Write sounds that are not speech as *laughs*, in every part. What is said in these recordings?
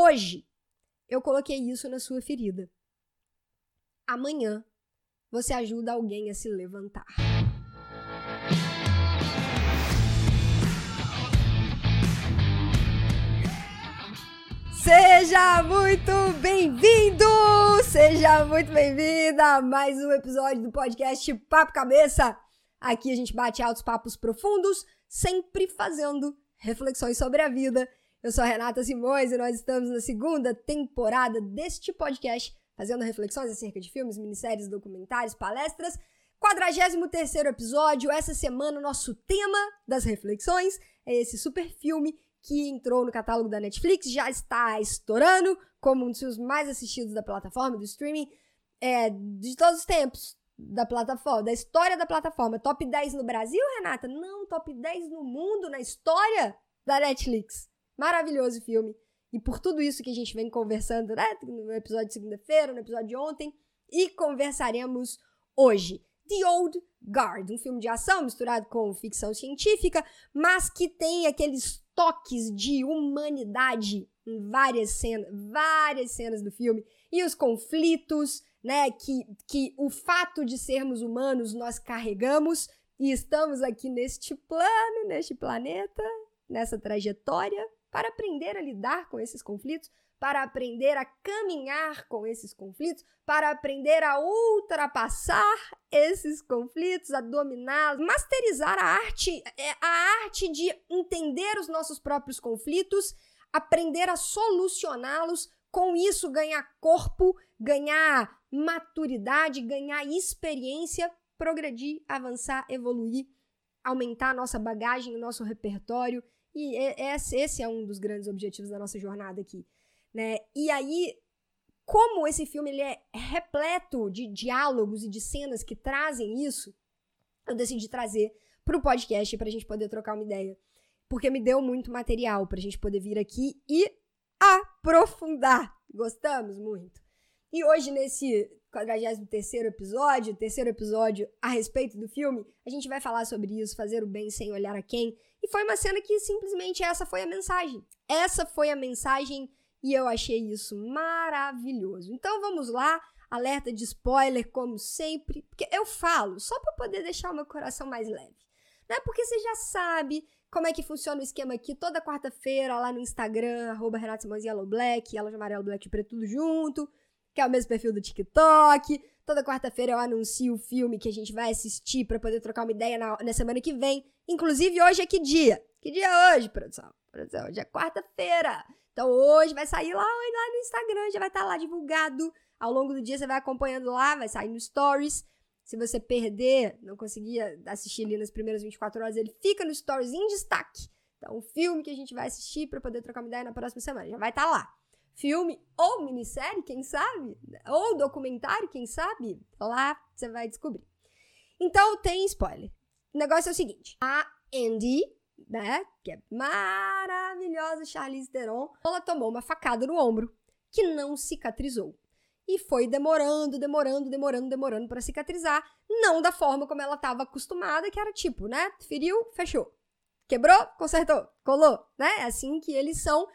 Hoje, eu coloquei isso na sua ferida. Amanhã, você ajuda alguém a se levantar. Seja muito bem-vindo! Seja muito bem-vinda a mais um episódio do podcast Papo Cabeça. Aqui a gente bate altos papos profundos, sempre fazendo reflexões sobre a vida eu sou a Renata Simões e nós estamos na segunda temporada deste podcast, fazendo reflexões acerca de filmes, minisséries, documentários, palestras. 43 episódio. Essa semana, nosso tema das reflexões é esse super filme que entrou no catálogo da Netflix, já está estourando como um dos filmes mais assistidos da plataforma, do streaming, é, de todos os tempos da plataforma, da história da plataforma. Top 10 no Brasil, Renata? Não, top 10 no mundo, na história da Netflix. Maravilhoso filme. E por tudo isso que a gente vem conversando, né? No episódio de segunda-feira, no episódio de ontem. E conversaremos hoje. The Old Guard, um filme de ação misturado com ficção científica, mas que tem aqueles toques de humanidade em várias cenas, várias cenas do filme e os conflitos, né, que, que o fato de sermos humanos nós carregamos e estamos aqui neste plano, neste planeta, nessa trajetória para aprender a lidar com esses conflitos, para aprender a caminhar com esses conflitos, para aprender a ultrapassar esses conflitos, a dominá-los, masterizar a arte, é, a arte de entender os nossos próprios conflitos, aprender a solucioná-los, com isso ganhar corpo, ganhar maturidade, ganhar experiência, progredir, avançar, evoluir, aumentar a nossa bagagem, o nosso repertório e esse é um dos grandes objetivos da nossa jornada aqui, né? E aí, como esse filme ele é repleto de diálogos e de cenas que trazem isso, eu decidi trazer para o podcast para a gente poder trocar uma ideia, porque me deu muito material para a gente poder vir aqui e aprofundar. Gostamos muito. E hoje nesse 43 episódio, terceiro episódio a respeito do filme, a gente vai falar sobre isso, fazer o bem sem olhar a quem, e foi uma cena que simplesmente essa foi a mensagem. Essa foi a mensagem e eu achei isso maravilhoso. Então vamos lá, alerta de spoiler como sempre, porque eu falo só para poder deixar o meu coração mais leve. Né? Porque você já sabe como é que funciona o esquema aqui toda quarta-feira lá no Instagram, arroba Yellow Black, de amarelo, black de preto, tudo junto, que é o mesmo perfil do TikTok. Toda quarta-feira eu anuncio o filme que a gente vai assistir para poder trocar uma ideia na, na semana que vem. Inclusive, hoje é que dia? Que dia é hoje, produção? Produção, hoje é quarta-feira. Então, hoje vai sair lá, lá no Instagram, já vai estar tá lá divulgado. Ao longo do dia você vai acompanhando lá, vai sair no Stories. Se você perder, não conseguia assistir ali nas primeiras 24 horas, ele fica no Stories em destaque. Então, o filme que a gente vai assistir para poder trocar uma ideia na próxima semana já vai estar tá lá. Filme ou minissérie, quem sabe? Ou documentário, quem sabe? Lá você vai descobrir. Então, tem spoiler. O negócio é o seguinte: a Andy, né, que é maravilhosa Charlize Theron, ela tomou uma facada no ombro que não cicatrizou. E foi demorando, demorando, demorando, demorando para cicatrizar, não da forma como ela estava acostumada, que era tipo, né, feriu, fechou. Quebrou, consertou, colou, né? É assim que eles são.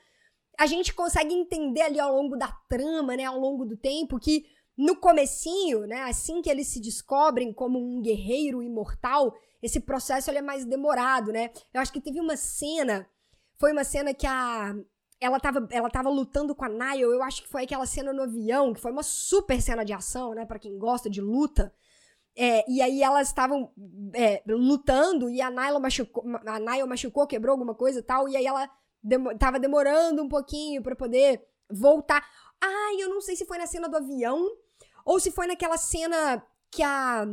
A gente consegue entender ali ao longo da trama, né, ao longo do tempo que no comecinho, né, assim que eles se descobrem como um guerreiro imortal, esse processo ele é mais demorado, né? Eu acho que teve uma cena, foi uma cena que a ela tava, ela tava lutando com a Nile, eu acho que foi aquela cena no avião, que foi uma super cena de ação, né, para quem gosta de luta. É, e aí elas estavam é, lutando e a Nile machucou, a Nile machucou, quebrou alguma coisa e tal, e aí ela tava demorando um pouquinho para poder voltar. Ai, eu não sei se foi na cena do avião ou se foi naquela cena que a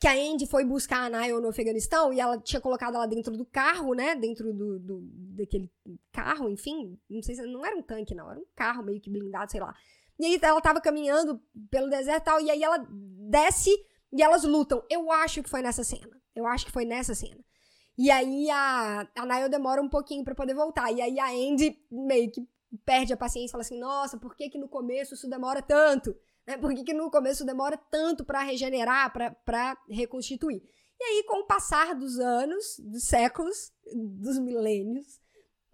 que a Andy foi buscar a Nile no Afeganistão e ela tinha colocado ela dentro do carro, né? Dentro do, do daquele carro, enfim. Não sei se não era um tanque, não. Era um carro meio que blindado, sei lá. E aí ela tava caminhando pelo deserto e tal, e aí ela desce e elas lutam. Eu acho que foi nessa cena. Eu acho que foi nessa cena. E aí a, a Nile demora um pouquinho para poder voltar. E aí a Andy meio que perde a paciência e fala assim: Nossa, por que que no começo isso demora tanto? Né? Por que, que no começo demora tanto para regenerar, para reconstituir? E aí, com o passar dos anos, dos séculos, dos milênios,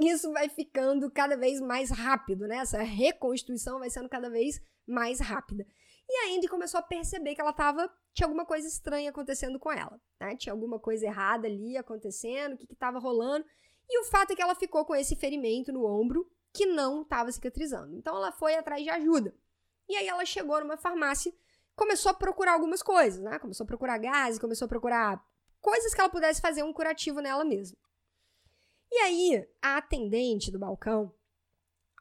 isso vai ficando cada vez mais rápido, né? Essa reconstituição vai sendo cada vez mais rápida. E a Andy começou a perceber que ela tava. Tinha alguma coisa estranha acontecendo com ela, né? Tinha alguma coisa errada ali acontecendo, o que, que tava rolando. E o fato é que ela ficou com esse ferimento no ombro que não estava cicatrizando. Então ela foi atrás de ajuda. E aí ela chegou numa farmácia, começou a procurar algumas coisas, né? Começou a procurar gás, começou a procurar coisas que ela pudesse fazer um curativo nela mesma. E aí a atendente do balcão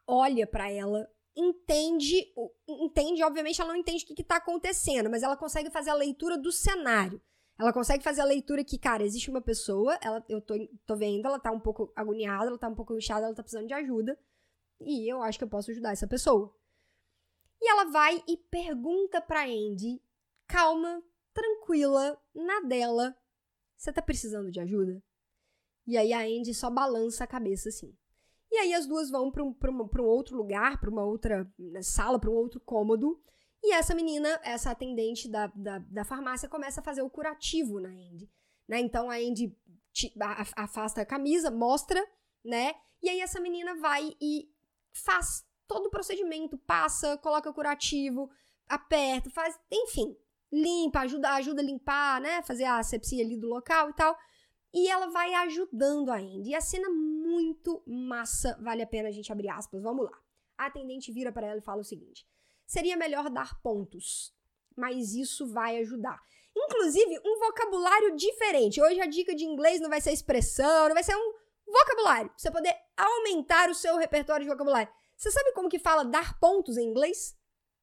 olha para ela, entende, entende, obviamente ela não entende o que está acontecendo, mas ela consegue fazer a leitura do cenário. Ela consegue fazer a leitura que, cara, existe uma pessoa, ela, eu tô, tô vendo, ela tá um pouco agoniada, ela tá um pouco inchada, ela tá precisando de ajuda. E eu acho que eu posso ajudar essa pessoa. E ela vai e pergunta pra Andy, calma, tranquila, na dela, você tá precisando de ajuda? E aí a Andy só balança a cabeça assim. E aí as duas vão para um, um, um outro lugar, para uma outra né, sala, para um outro cômodo. E essa menina, essa atendente da, da, da, farmácia, começa a fazer o curativo na Andy. Né? Então a Andy afasta a camisa, mostra, né? E aí essa menina vai e faz todo o procedimento, passa, coloca o curativo, aperta, faz, enfim, limpa, ajuda, ajuda a limpar, né? Fazer a asepsia ali do local e tal. E ela vai ajudando a Andy. E a cena muito massa, vale a pena a gente abrir aspas. Vamos lá. A atendente vira para ela e fala o seguinte: seria melhor dar pontos, mas isso vai ajudar. Inclusive, um vocabulário diferente. Hoje a dica de inglês não vai ser expressão, não vai ser um vocabulário. Você poder aumentar o seu repertório de vocabulário. Você sabe como que fala dar pontos em inglês?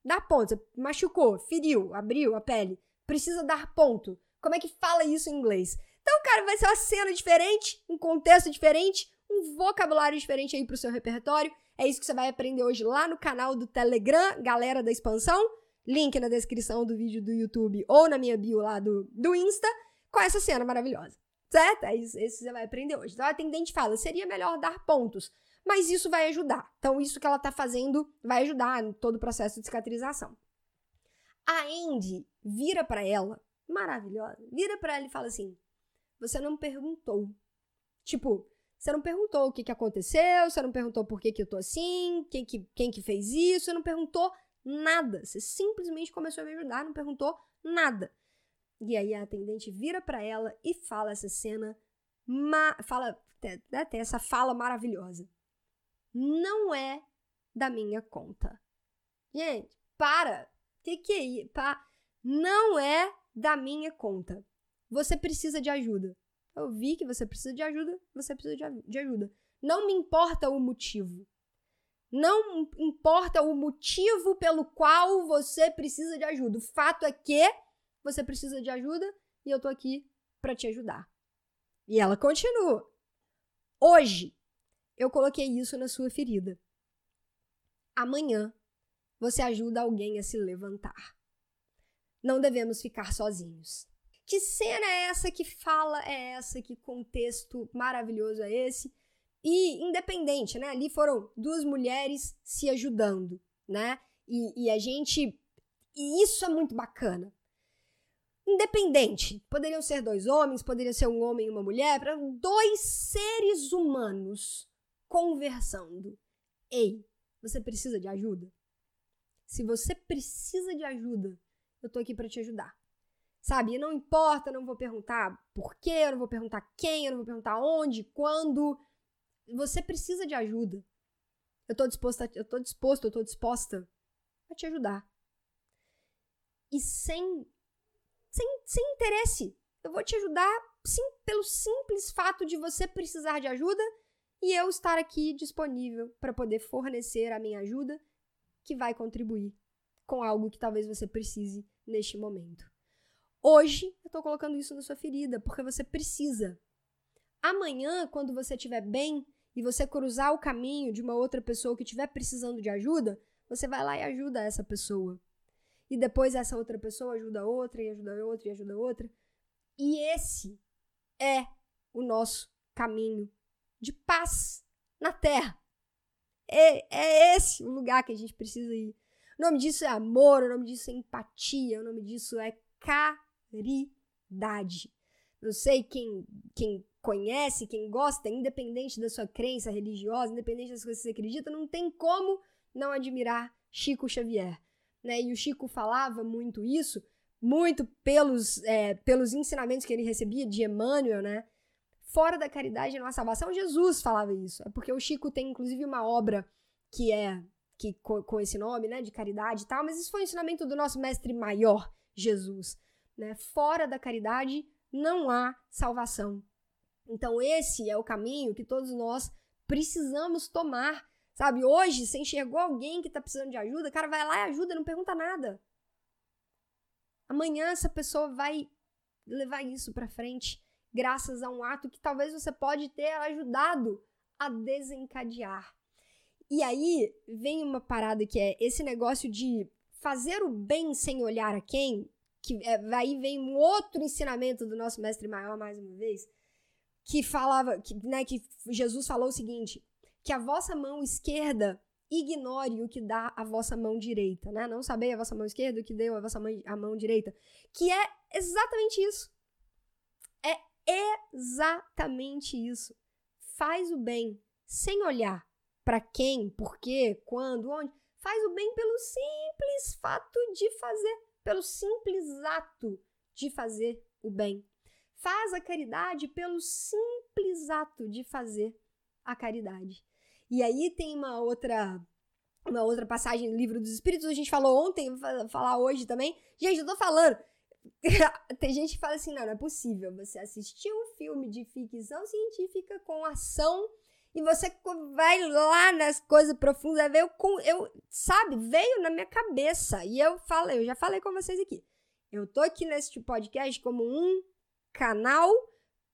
Dar pontos. Machucou, feriu, abriu a pele. Precisa dar ponto. Como é que fala isso em inglês? Então, cara, vai ser uma cena diferente, um contexto diferente, um vocabulário diferente aí pro seu repertório. É isso que você vai aprender hoje lá no canal do Telegram, galera da expansão. Link na descrição do vídeo do YouTube ou na minha bio lá do, do Insta, com essa cena maravilhosa. Certo? É isso, isso você vai aprender hoje. Então a atendente fala: seria melhor dar pontos, mas isso vai ajudar. Então, isso que ela tá fazendo vai ajudar em todo o processo de cicatrização. A Andy vira para ela, maravilhosa, vira para ela e fala assim: você não perguntou. Tipo, você não perguntou o que, que aconteceu, você não perguntou por que, que eu tô assim, quem que, quem que fez isso, você não perguntou nada. Você simplesmente começou a me ajudar, não perguntou nada. E aí a atendente vira para ela e fala essa cena, fala até, até essa fala maravilhosa. Não é da minha conta. Gente, para. Que que é isso? Não é da minha conta. Você precisa de ajuda. Eu vi que você precisa de ajuda, você precisa de, ajuda. Não me importa o motivo. Não importa o motivo pelo qual você precisa de ajuda. O fato é que você precisa de ajuda e eu tô aqui para te ajudar. E ela continua. Hoje eu coloquei isso na sua ferida. Amanhã você ajuda alguém a se levantar. Não devemos ficar sozinhos. Que cena é essa? Que fala é essa? Que contexto maravilhoso é esse? E independente, né? Ali foram duas mulheres se ajudando, né? E, e a gente. E isso é muito bacana. Independente. Poderiam ser dois homens, poderia ser um homem e uma mulher, dois seres humanos conversando. Ei, você precisa de ajuda? Se você precisa de ajuda, eu tô aqui para te ajudar. Sabe? Não importa, não vou perguntar por quê, eu não vou perguntar quem, eu não vou perguntar onde, quando. Você precisa de ajuda. Eu tô disposta, eu tô disposto, eu tô disposta a te ajudar. E sem, sem, sem interesse. Eu vou te ajudar sim, pelo simples fato de você precisar de ajuda e eu estar aqui disponível para poder fornecer a minha ajuda que vai contribuir com algo que talvez você precise neste momento. Hoje, eu estou colocando isso na sua ferida, porque você precisa. Amanhã, quando você estiver bem e você cruzar o caminho de uma outra pessoa que estiver precisando de ajuda, você vai lá e ajuda essa pessoa. E depois essa outra pessoa ajuda outra, e ajuda outra, e ajuda outra. E esse é o nosso caminho de paz na Terra. É, é esse o lugar que a gente precisa ir. O nome disso é amor, o nome disso é empatia, o nome disso é carinho caridade. Não sei quem, quem conhece, quem gosta, independente da sua crença religiosa, independente das coisas que você acredita, não tem como não admirar Chico Xavier. Né? E o Chico falava muito isso, muito pelos, é, pelos ensinamentos que ele recebia de Emmanuel, né? Fora da caridade não há salvação. Jesus falava isso. É porque o Chico tem, inclusive, uma obra que é que com, com esse nome, né, de caridade e tal, mas isso foi o ensinamento do nosso mestre maior, Jesus. Né? Fora da caridade não há salvação. Então, esse é o caminho que todos nós precisamos tomar. Sabe, hoje, você enxergou alguém que está precisando de ajuda, cara vai lá e ajuda, não pergunta nada. Amanhã essa pessoa vai levar isso para frente graças a um ato que talvez você pode ter ajudado a desencadear. E aí vem uma parada que é esse negócio de fazer o bem sem olhar a quem, que é, aí vem um outro ensinamento do nosso mestre maior mais uma vez, que falava, que, né, que Jesus falou o seguinte, que a vossa mão esquerda ignore o que dá a vossa mão direita, né? Não saber a vossa mão esquerda o que deu a vossa mão, a mão direita, que é exatamente isso. É exatamente isso. Faz o bem sem olhar para quem, por quê, quando, onde. Faz o bem pelo simples fato de fazer, pelo simples ato de fazer o bem. Faz a caridade pelo simples ato de fazer a caridade. E aí tem uma outra uma outra passagem do livro dos Espíritos, a gente falou ontem, vou falar hoje também. Gente, eu tô falando. *laughs* Tem gente que fala assim: não, não é possível você assistir um filme de ficção científica com ação e você vai lá nas coisas profundas, eu, eu, sabe, veio na minha cabeça. E eu falei, eu já falei com vocês aqui. Eu tô aqui nesse podcast como um canal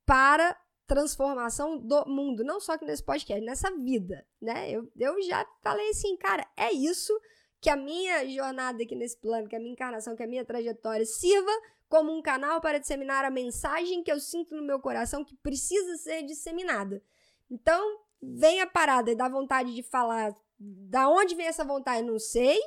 para transformação do mundo, não só aqui nesse podcast, nessa vida, né? Eu, eu já falei assim, cara, é isso que a minha jornada aqui nesse plano, que a minha encarnação, que a minha trajetória sirva como um canal para disseminar a mensagem que eu sinto no meu coração que precisa ser disseminada. Então, vem a parada e dá vontade de falar. Da onde vem essa vontade? Não sei.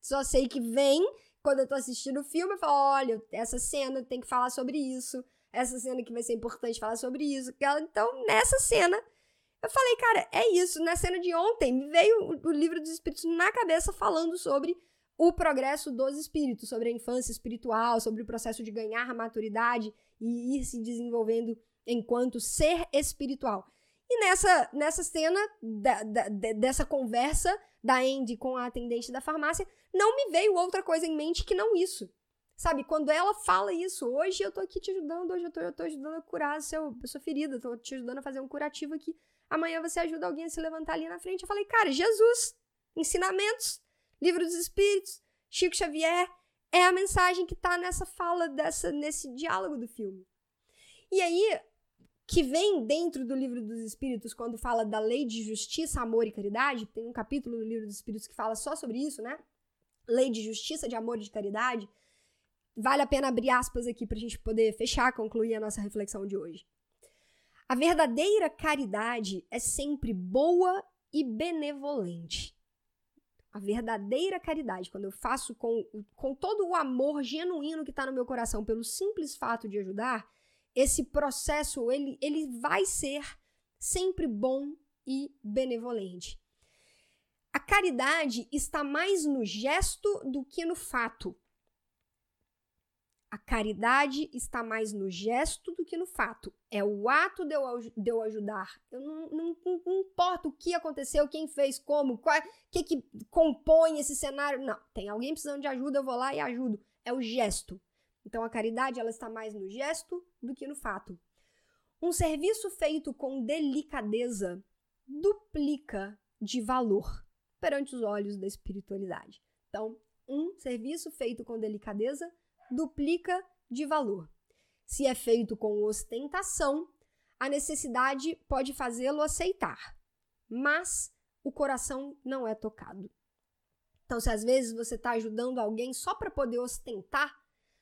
Só sei que vem quando eu tô assistindo o filme. Eu falo: olha, essa cena tem que falar sobre isso essa cena que vai ser importante falar sobre isso. Então, nessa cena, eu falei, cara, é isso. Na cena de ontem, me veio o, livro dos espíritos na cabeça falando sobre o progresso dos espíritos, sobre a infância espiritual, sobre o processo de ganhar maturidade e ir se desenvolvendo enquanto ser espiritual. E nessa, nessa cena da, da, dessa conversa da Andy com a atendente da farmácia, não me veio outra coisa em mente que não isso. Sabe, quando ela fala isso, hoje eu tô aqui te ajudando, hoje eu tô, eu tô ajudando a curar a, seu, a sua ferida, tô te ajudando a fazer um curativo aqui. Amanhã você ajuda alguém a se levantar ali na frente. Eu falei, cara, Jesus, ensinamentos, livro dos espíritos, Chico Xavier, é a mensagem que tá nessa fala, dessa, nesse diálogo do filme. E aí, que vem dentro do livro dos espíritos, quando fala da lei de justiça, amor e caridade, tem um capítulo do livro dos espíritos que fala só sobre isso, né? Lei de justiça, de amor e de caridade vale a pena abrir aspas aqui para a gente poder fechar, concluir a nossa reflexão de hoje. A verdadeira caridade é sempre boa e benevolente. A verdadeira caridade, quando eu faço com, com todo o amor genuíno que está no meu coração pelo simples fato de ajudar, esse processo ele, ele vai ser sempre bom e benevolente. A caridade está mais no gesto do que no fato. A caridade está mais no gesto do que no fato. É o ato de eu, de eu ajudar. Eu não, não, não, importa o que aconteceu, quem fez, como, o que, que compõe esse cenário. Não, tem alguém precisando de ajuda, eu vou lá e ajudo. É o gesto. Então a caridade ela está mais no gesto do que no fato. Um serviço feito com delicadeza duplica de valor perante os olhos da espiritualidade. Então, um serviço feito com delicadeza duplica de valor. Se é feito com ostentação, a necessidade pode fazê-lo aceitar, mas o coração não é tocado. Então, se às vezes você está ajudando alguém só para poder ostentar,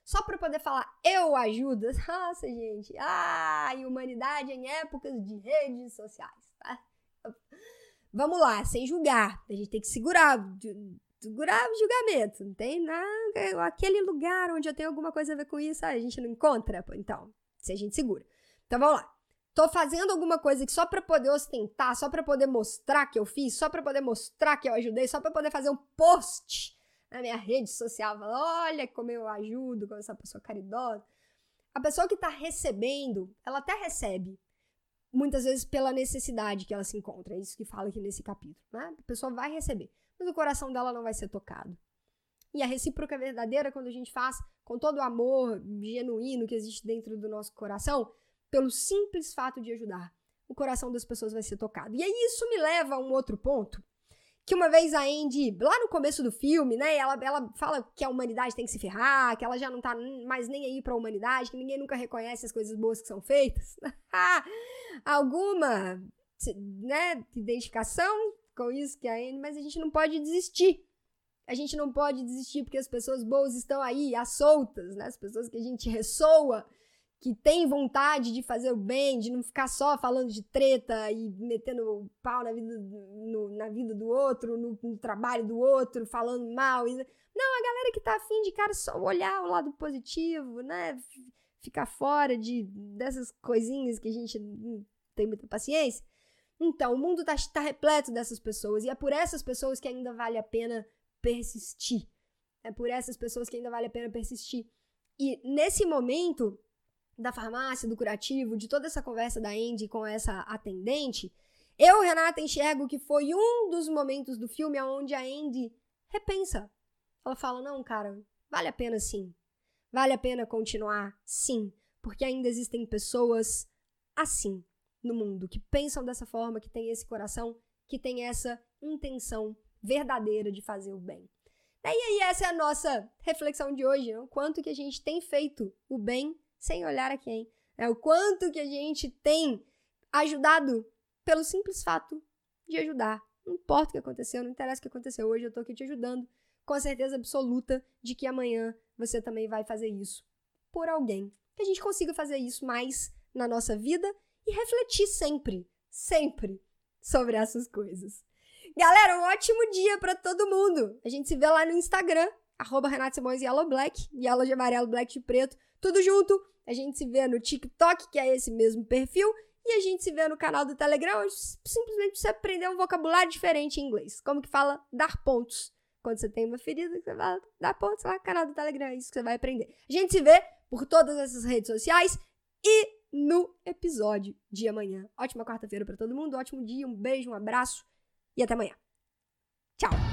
só para poder falar eu ajudo, *laughs* nossa gente, ai, humanidade em épocas de redes sociais, tá? Vamos lá, sem julgar, a gente tem que segurar segurar o julgamento. Não tem nada. Aquele lugar onde eu tenho alguma coisa a ver com isso, a gente não encontra. Então, se a gente segura. Então vamos lá. tô fazendo alguma coisa que só para poder ostentar, só para poder mostrar que eu fiz, só para poder mostrar que eu ajudei, só para poder fazer um post na minha rede social, falar, olha como eu ajudo, como essa pessoa caridosa. A pessoa que tá recebendo, ela até recebe, muitas vezes pela necessidade que ela se encontra. É isso que fala aqui nesse capítulo, né? A pessoa vai receber, mas o coração dela não vai ser tocado. E a recíproca verdadeira, quando a gente faz com todo o amor genuíno que existe dentro do nosso coração, pelo simples fato de ajudar, o coração das pessoas vai ser tocado. E aí isso me leva a um outro ponto, que uma vez a Andy, lá no começo do filme, né, ela, ela fala que a humanidade tem que se ferrar, que ela já não tá mais nem aí pra humanidade, que ninguém nunca reconhece as coisas boas que são feitas. *laughs* Alguma, né, identificação com isso que a Andy, mas a gente não pode desistir. A gente não pode desistir porque as pessoas boas estão aí, às soltas, né? As pessoas que a gente ressoa, que tem vontade de fazer o bem, de não ficar só falando de treta e metendo pau na vida, no, na vida do outro, no, no, trabalho do outro, falando mal. Não, a galera que tá afim de, cara, só olhar o lado positivo, né? Ficar fora de, dessas coisinhas que a gente não tem muita paciência. Então, o mundo tá, tá repleto dessas pessoas e é por essas pessoas que ainda vale a pena persistir. É por essas pessoas que ainda vale a pena persistir. E nesse momento da farmácia, do curativo, de toda essa conversa da Andy com essa atendente, eu, Renata, enxergo que foi um dos momentos do filme onde a Andy repensa. Ela fala: não, cara, vale a pena sim. Vale a pena continuar sim. Porque ainda existem pessoas assim no mundo, que pensam dessa forma, que têm esse coração, que têm essa intenção verdadeira de fazer o bem. E aí, essa é a nossa reflexão de hoje, né? o quanto que a gente tem feito o bem sem olhar a quem, é o quanto que a gente tem ajudado pelo simples fato de ajudar. Não importa o que aconteceu, não interessa o que aconteceu hoje, eu tô aqui te ajudando com a certeza absoluta de que amanhã você também vai fazer isso por alguém. Que a gente consiga fazer isso mais na nossa vida e refletir sempre, sempre sobre essas coisas. Galera, um ótimo dia para todo mundo. A gente se vê lá no Instagram, arroba Renato Simões Yellow Black, Yellow de amarelo, Black de preto, tudo junto. A gente se vê no TikTok, que é esse mesmo perfil, e a gente se vê no canal do Telegram, onde simplesmente você aprender um vocabulário diferente em inglês. Como que fala dar pontos. Quando você tem uma ferida, você vai dar pontos lá no canal do Telegram, é isso que você vai aprender. A gente se vê por todas essas redes sociais e no episódio de amanhã. Ótima quarta-feira para todo mundo, ótimo dia, um beijo, um abraço e até amanhã. Tchau!